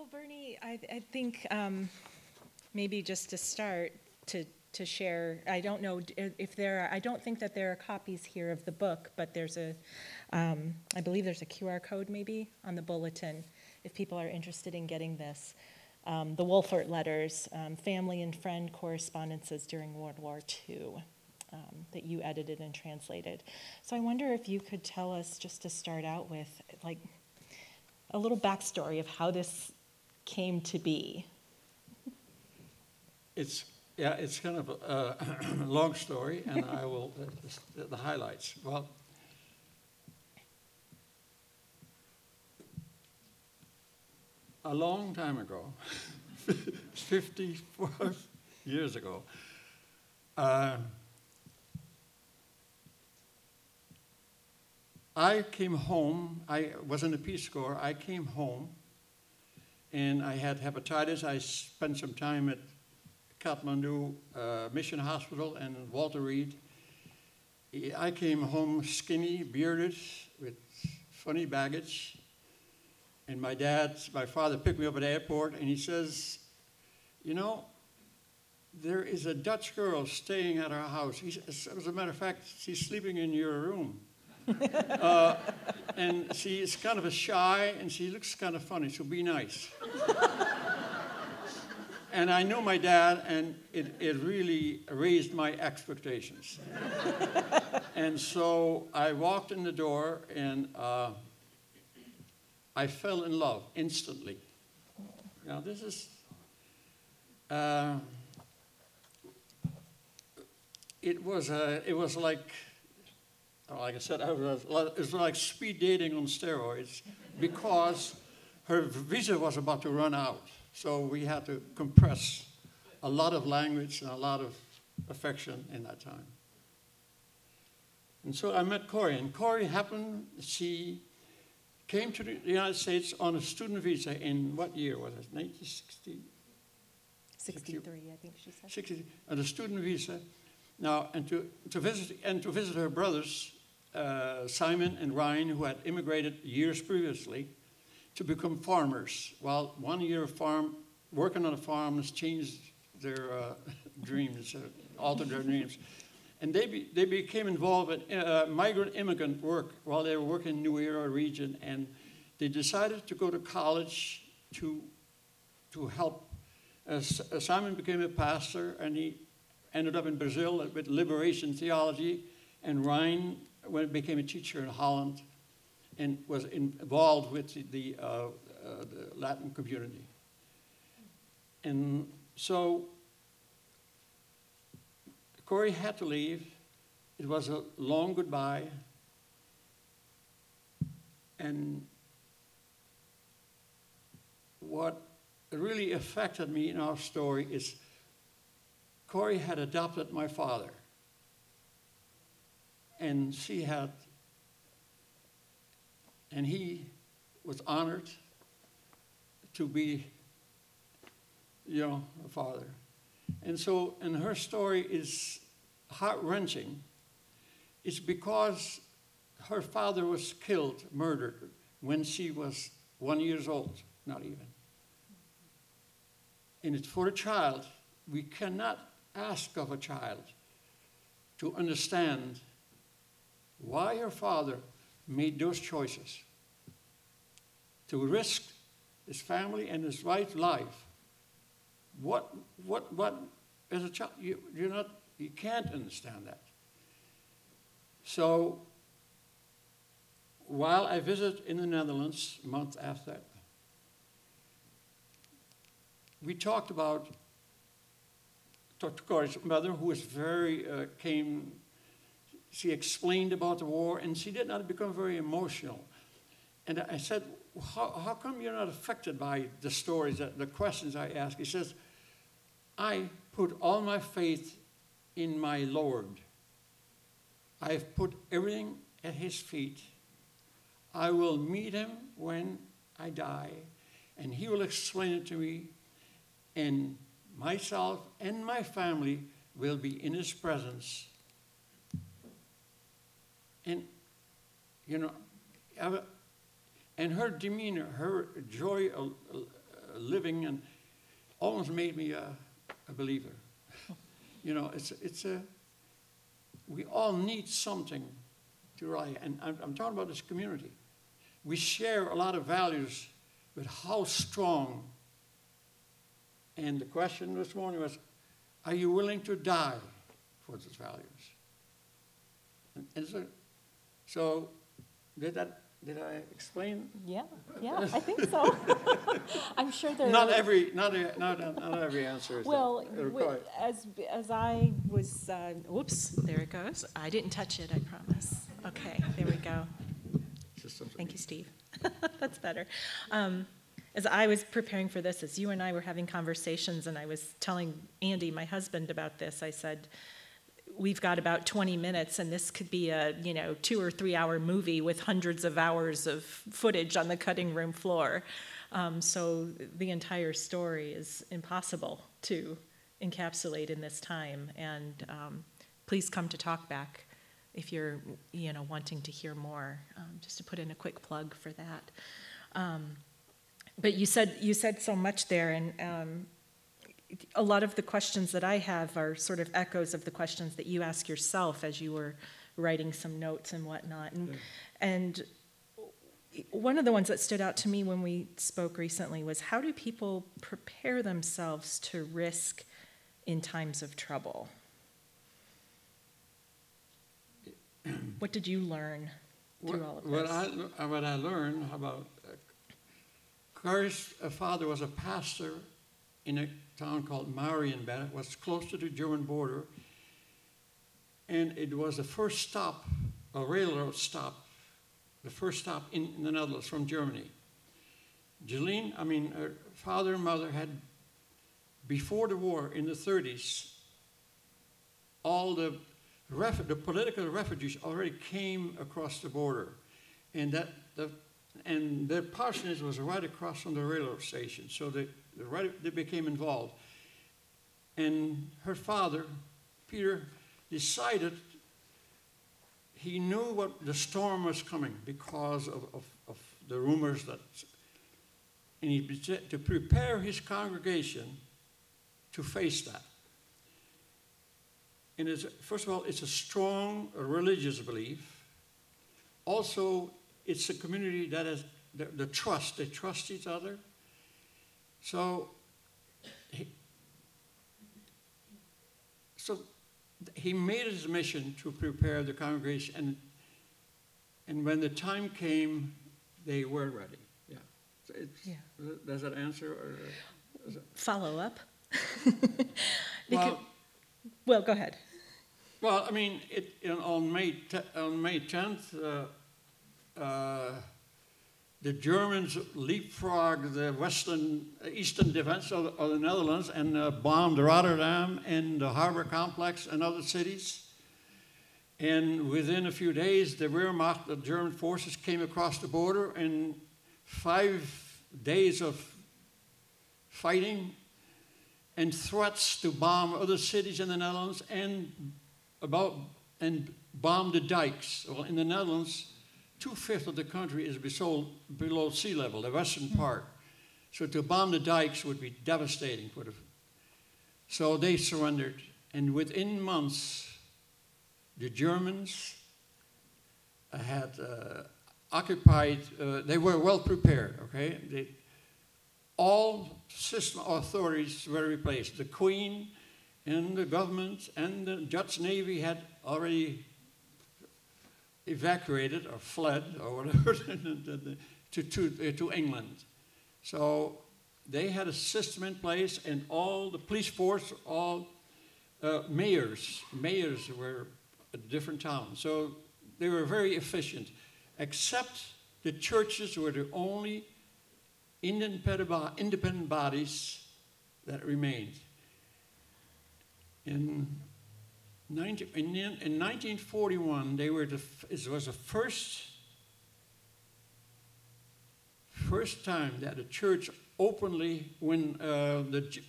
Well, Berny, I, I think um, maybe just to start, to, to share, I don't know if there are, I don't think that there are copies here of the book, but there's a, um, I believe there's a QR code maybe on the bulletin, if people are interested in getting this. Um, The Wolfert Letters, um, Family and Friend Correspondences During World War II, um, that you edited and translated. So I wonder if you could tell us, just to start out with, like, a little backstory of how this came to be. It's, yeah, it's kind of a, a long story, and I will, uh, the- the highlights. Well, a long time ago, 54 years ago, uh, I came home, I was in the Peace Corps, I came home, and I had hepatitis. I spent some time at Kathmandu uh, Mission Hospital and Walter Reed. I came home skinny, bearded, with funny baggage. And my dad, my father picked me up at the airport and he says, You know, there is a Dutch girl staying at our house. He As a matter of fact, she's sleeping in your room. uh, and she is kind of a shy and she looks kind of funny, so be nice. and I know my dad, and it, it really raised my expectations. and so I walked in the door, and uh, I fell in love instantly. Now, this is. Uh, it was, uh, it was like, like I said, I was, it was like speed dating on steroids because her visa was about to run out. So we had to compress a lot of language and a lot of affection in that time. And so I met Corrie, and Corrie happened, she came to the United States on a student visa in what year was it? 1960? 63, I think she said. 60, on a student visa. Now, and to, to visit and to visit her brothers, uh, Simon and Ryan, who had immigrated years previously, to become farmers. While one year of farm working on a farm has changed their uh, dreams, uh, altered their dreams, and they be, they became involved in uh, migrant immigrant work while they were working in New Era region, and they decided to go to college to to help. Uh, Simon became a pastor, and he ended up in Brazil with liberation theology, and Ryan went, became a teacher in Holland and was involved with the, uh, uh, the Latin community. And so Corrie had to leave. It was a long goodbye. And what really affected me in our story is Corrie had adopted my father. And she had, and he was honored to be, you know, a father. And so, and her story is heart wrenching. It's because her father was killed, murdered, when she was one years old, not even. And it's for a child. We cannot ask of a child to understand why her father made those choices to risk his family and his wife's life. What, what, what, as a child, you, you're not, you can't understand that. So, while I visited in the Netherlands a month after that, we talked about Dr. Corrie's mother, who was very, uh, came, she explained about the war, and she did not become very emotional. And I said, how, how come you're not affected by the stories, that, the questions I ask? He says, I put all my faith in my Lord. I've put everything at his feet. I will meet him when I die, and he will explain it to me, and myself and my family will be in his presence. And, you know, I- and her demeanor, her joy uh, uh, living and almost made me a, a believer. you know, it's, it's a, we all need something to rely, and I'm, I'm talking about this community. We share a lot of values, but how strong? And the question this morning was, are you willing to die for those values? And, and so, so, did that, did I explain? Yeah, yeah, I think so. I'm sure there. Not every, not, a- not, not every answer is that Well, required. as, as I was, uh, whoops, there it goes. I didn't touch it, I promise. Okay, there we go. Just something- Thank you, Steve. That's better. Um, As I was preparing for this, as you and I were having conversations, and I was telling Andy, my husband, about this, I said, we've got about 20 minutes, and this could be a, you know, two or three-hour movie with hundreds of hours of footage on the cutting room floor. Um, So the entire story is impossible to encapsulate in this time, and um, please come to talk back if you're, you know, wanting to hear more, um, just to put in a quick plug for that. Um, But you said, you said so much there, and um, a lot of the questions that I have are sort of echoes of the questions that you ask yourself as you were writing some notes and whatnot. And, and one of the ones that stood out to me when we spoke recently was how do people prepare themselves to risk in times of trouble? What did you learn through all of this? What? I, what I learned about, uh, uh, father was a pastor in a town called Marienbad. It was close to the German border. And it was the first stop, a railroad stop, the first stop in, in the Netherlands from Germany. Jeline, I mean, her father and mother had, before the war in the 30s, all the, the political refugees already came across the border. And that, the, and their parsonage was right across from the railroad station. So they, right, they became involved. And her father, Peter, decided he knew what the storm was coming because of, of, of the rumors that and he to prepare his congregation to face that. And it's, first of all, it's a strong religious belief. Also, it's a community that has the, the trust. They trust each other. So, he, so he made his mission to prepare the congregation, and and when the time came, they were ready. Yeah. So it's, Yeah. Does that answer? Or, Follow up? well, Well, go ahead. Well, I mean, it, on May te- on May tenth, uh, uh, the Germans leapfrogged the western, eastern defense of, of the Netherlands and uh, bombed Rotterdam and the harbor complex and other cities. And within a few days, the Wehrmacht, the German forces, came across the border, and five days of fighting and threats to bomb other cities in the Netherlands and about and bomb the dikes. Well, in the Netherlands, two fifths of the country is below, below sea level, the western part. So to bomb the dikes would be devastating for the. So they surrendered, and within months, the Germans uh, had uh, occupied. Uh, they were well prepared. Okay, they, all system authorities were replaced. The Queen and the government and the Dutch Navy had already evacuated or fled or whatever to, to, to England. So they had a system in place, and all the police force, all uh, mayors, mayors were different towns. So they were very efficient, except the churches were the only independent bodies that remained. In, 19, in, in 1941, they were the, it was the first, first time that a church openly, when uh, the,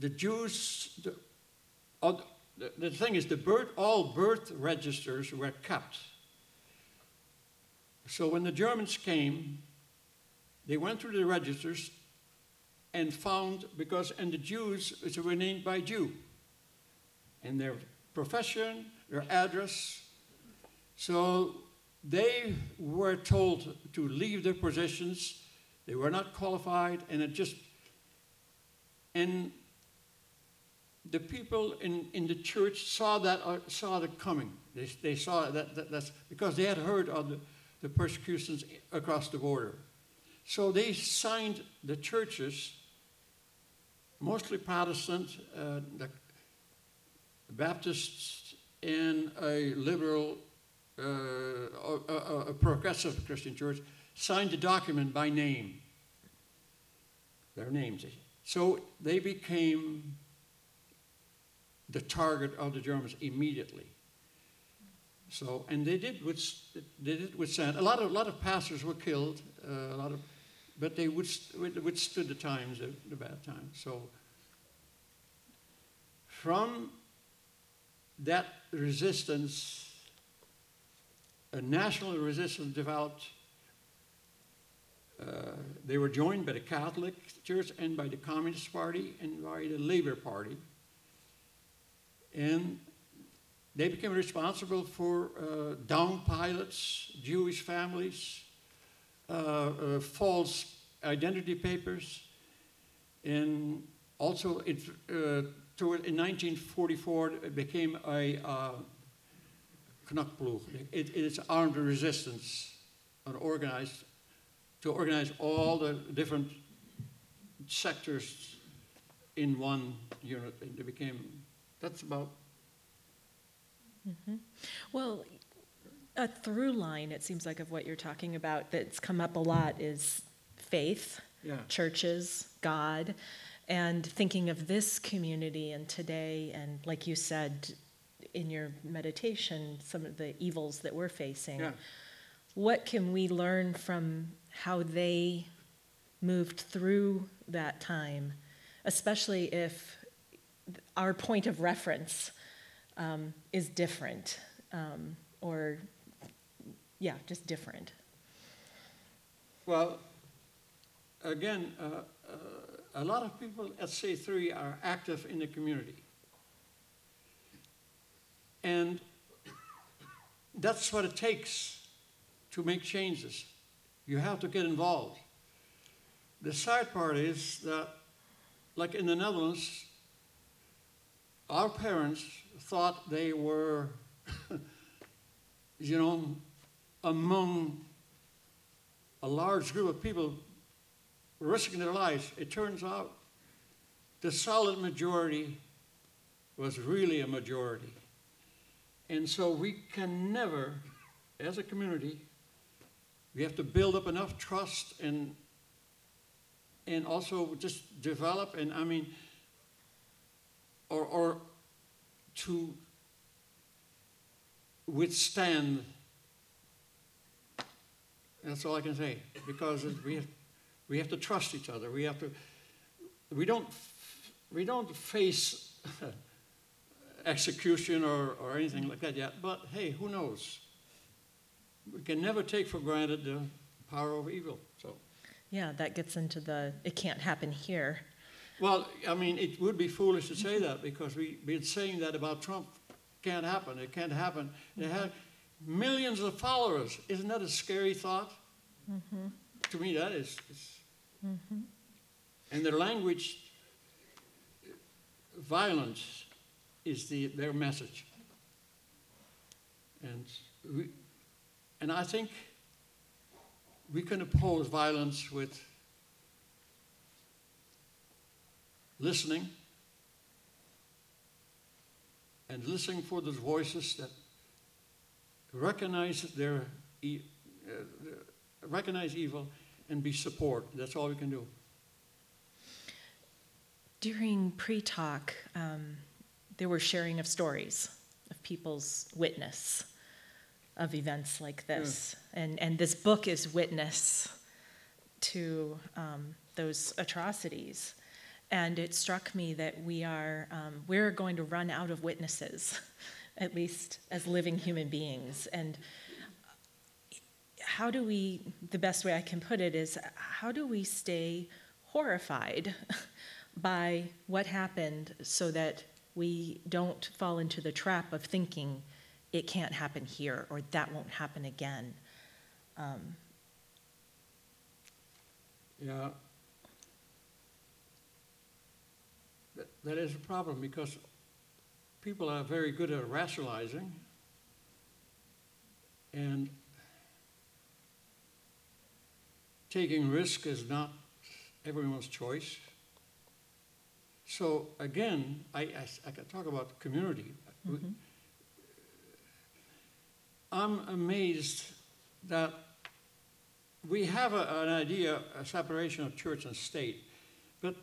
the Jews, the, all the, the thing is, the birth, all birth registers were kept. So when the Germans came, they went through the registers and found because and the Jews were named by Jew, and their profession, their address. So they were told to leave their positions. They were not qualified, and it just and the people in, in the church saw that uh, saw it coming. They, they saw that, that that's because they had heard of the, the persecutions across the border. So they signed the churches, mostly Protestant, uh, the Baptists, and a liberal, uh, a, a, a progressive Christian church, signed the document by name. Their names. So they became the target of the Germans immediately. So, and they did, with, they did withstand. A lot of, a lot of pastors were killed, uh, a lot of, but they withstood, withstood the times, the, the bad times. So, from that resistance, a national resistance developed. Uh, they were joined by the Catholic Church and by the Communist Party and by the Labor Party. And they became responsible for uh, down pilots, Jewish families, uh, uh, false identity papers, and also it, uh, toward, in 1944 it became a uh. It, it is armed resistance, an organized, to organize all the different sectors in one unit. And it became, that's about Well, a through line, it seems like, of what you're talking about that's come up a lot is faith, Yeah. churches, God, and thinking of this community and today, and like you said in your meditation, some of the evils that we're facing. Yeah. What can we learn from how they moved through that time, especially if our point of reference um, is different, um, or yeah, just different. Well, again, uh, uh, a lot of people at C3 are active in the community. And that's what it takes to make changes. You have to get involved. The sad part is that, like in the Netherlands, our parents thought they were, you know, among a large group of people risking their lives. It turns out the solid majority was really a majority. And so we can never, as a community, we have to build up enough trust and and also just develop and I mean or or to withstand that's all I can say because we have, we have to trust each other. We have to we don't we don't face execution or, or anything like that yet. But hey, who knows? We can never take for granted the power of evil. So, Yeah, that gets into the it can't happen here. well, I mean, it would be foolish to say that because we've been saying that about Trump. Can't happen. It can't happen. They have millions of followers. Isn't that a scary thought? Mm-hmm. To me, that is. Is- And their language, violence, is the, their message. And we, and I think we can oppose violence with listening and listening for those voices that recognize their e- uh, recognize evil and be support. That's all we can do. During pre talk, um, there were sharing of stories of people's witness of events like this. And, and this book is witness to um, those atrocities. And it struck me that we are, um, we're going to run out of witnesses, at least as living human beings. And how do we, the best way I can put it is, how do we stay horrified by what happened so that we don't fall into the trap of thinking it can't happen here or that won't happen again. Um, Yeah. That, that is a problem because people are very good at rationalizing and taking risk is not everyone's choice. So again, I, I, I can talk about community. Mhm. I'm amazed that we have a, an idea, a separation of church and state, but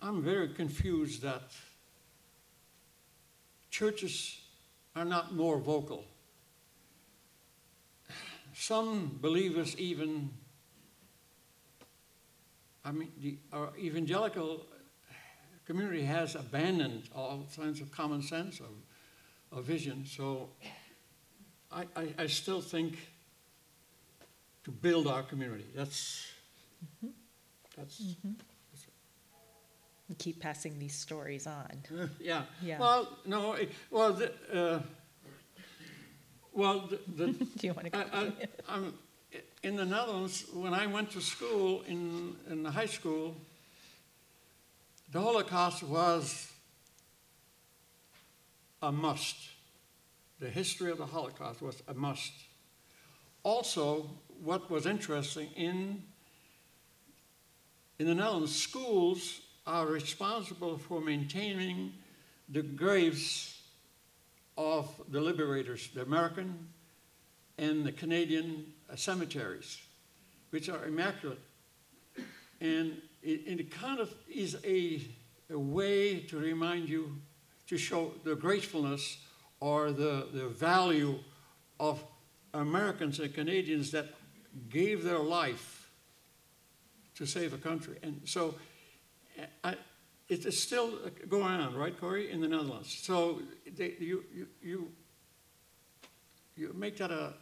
I'm very confused that churches are not more vocal. Some believers even, I mean, the our evangelical community has abandoned all kinds of common sense of, of vision. So I, I, I still think to build our community. That's, mm-hmm. that's, mm-hmm. We keep passing these stories on. yeah. Yeah. Well, no, it, well, the, uh, well, the, the, Do you want to I. I, I'm, in the Netherlands, when I went to school in, in the high school, the Holocaust was a must. The history of the Holocaust was a must. Also, what was interesting in in the Netherlands, schools are responsible for maintaining the graves of the liberators, the American and the Canadian uh, cemeteries, which are immaculate. And it, it kind of is a, a way to remind you, to show the gratefulness or the, the value of Americans and Canadians that gave their life to save a country. And so I, it is still going on, right, Corrie, in the Netherlands. So they, you, you, you, you make that a,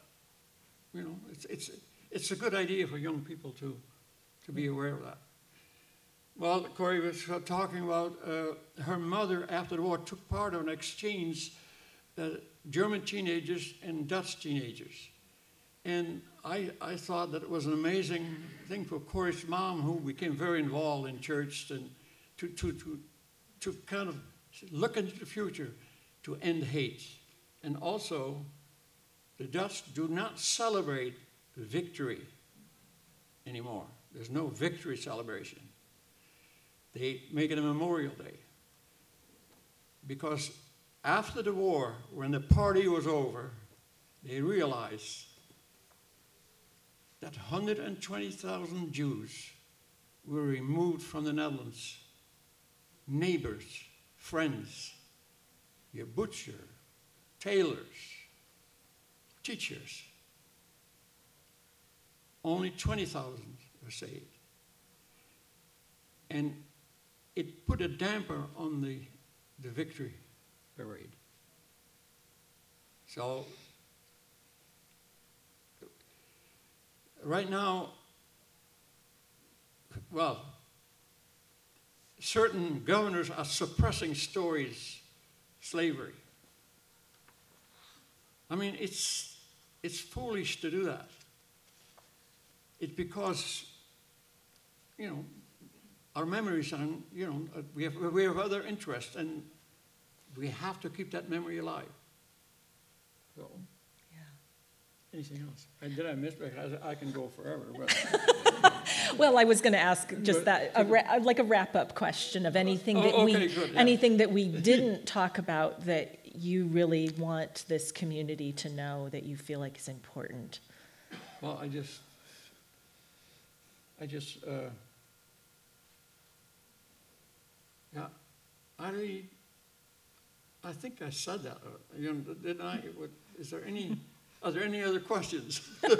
you know, it's, it's, it's a good idea for young people to, to be aware of that. Well, Corrie was talking about uh, her mother after the war took part of an exchange, uh, German teenagers and Dutch teenagers. And I, I thought that it was an amazing thing for Corrie's mom, who became very involved in church, and to, to, to, to kind of look into the future to end hate. And also, the Dutch do not celebrate victory anymore. There's no victory celebration. They make it a Memorial Day. Because after the war, when the party was over, they realized that 120,000 Jews were removed from the Netherlands. Neighbors, friends, your butcher, tailors, teachers. Only 20,000 were saved. And it put a damper on the, the victory parade. So right now, well, certain governors are suppressing stories, slavery. I mean, it's, it's foolish to do that. It's because, you know, our memories are, you know, uh, we have, we have other interests, and we have to keep that memory alive. So, Yeah. anything else? And did I miss, because I can go forever. Well, I was going to ask just that, a ra- like a wrap-up question of anything Oh, that okay, we, good, yeah. anything that we didn't talk about that you really want this community to know that you feel like is important. Well, I just, I just, uh, yeah, I I think I said that, uh, you know, didn't I? What- Is there any, are there any other questions?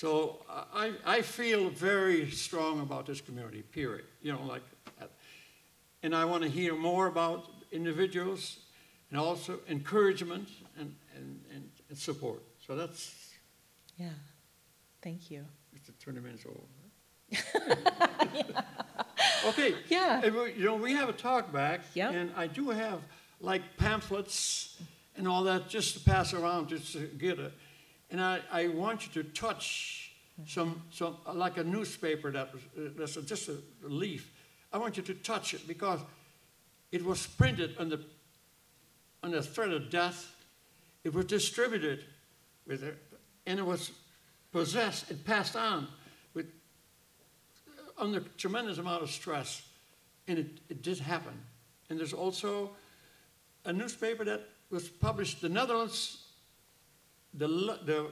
So I, I feel very strong about this community, period, you know, like, and I want to hear more about individuals and also encouragement and, and, and, and support. So that's, Yeah, thank you. It's the twenty minutes over. Okay. Yeah. And we- You know, we have a talk back. Yep. And I do have like pamphlets and all that just to pass around, just to get it. And I, I want you to touch some, some, like a newspaper that was, uh, that's just a leaf. I want you to touch it because it was printed on the, on the threat of death. It was distributed with it, and it was possessed and passed on with uh, under tremendous amount of stress, and it, it did happen. And there's also a newspaper that was published. The Netherlands, the the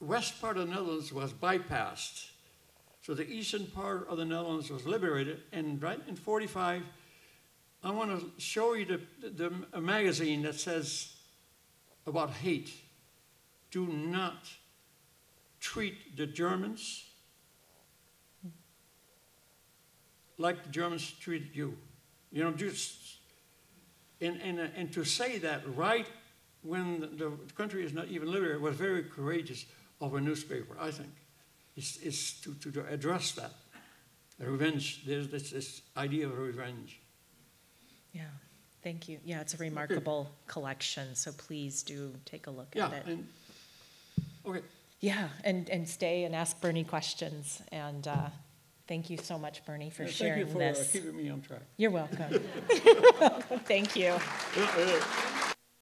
west part of the Netherlands was bypassed, so the eastern part of the Netherlands was liberated. And right in '45, I want to show you the, the, a magazine that says about hate. Do not treat the Germans like the Germans treated you. You know, just and and uh, and to say that right when the, the country is not even liberated was very courageous of a newspaper. I think is is to, to to address that revenge. There's this, this idea of revenge. Yeah, thank you. Yeah, it's a remarkable collection, so please do take a look Yeah, at it. and okay. Yeah, and, and stay and ask Berny questions. And uh, thank you so much, Berny, for Yeah, sharing Thank you for uh, this. keeping me on track. You're welcome. Thank you. Uh,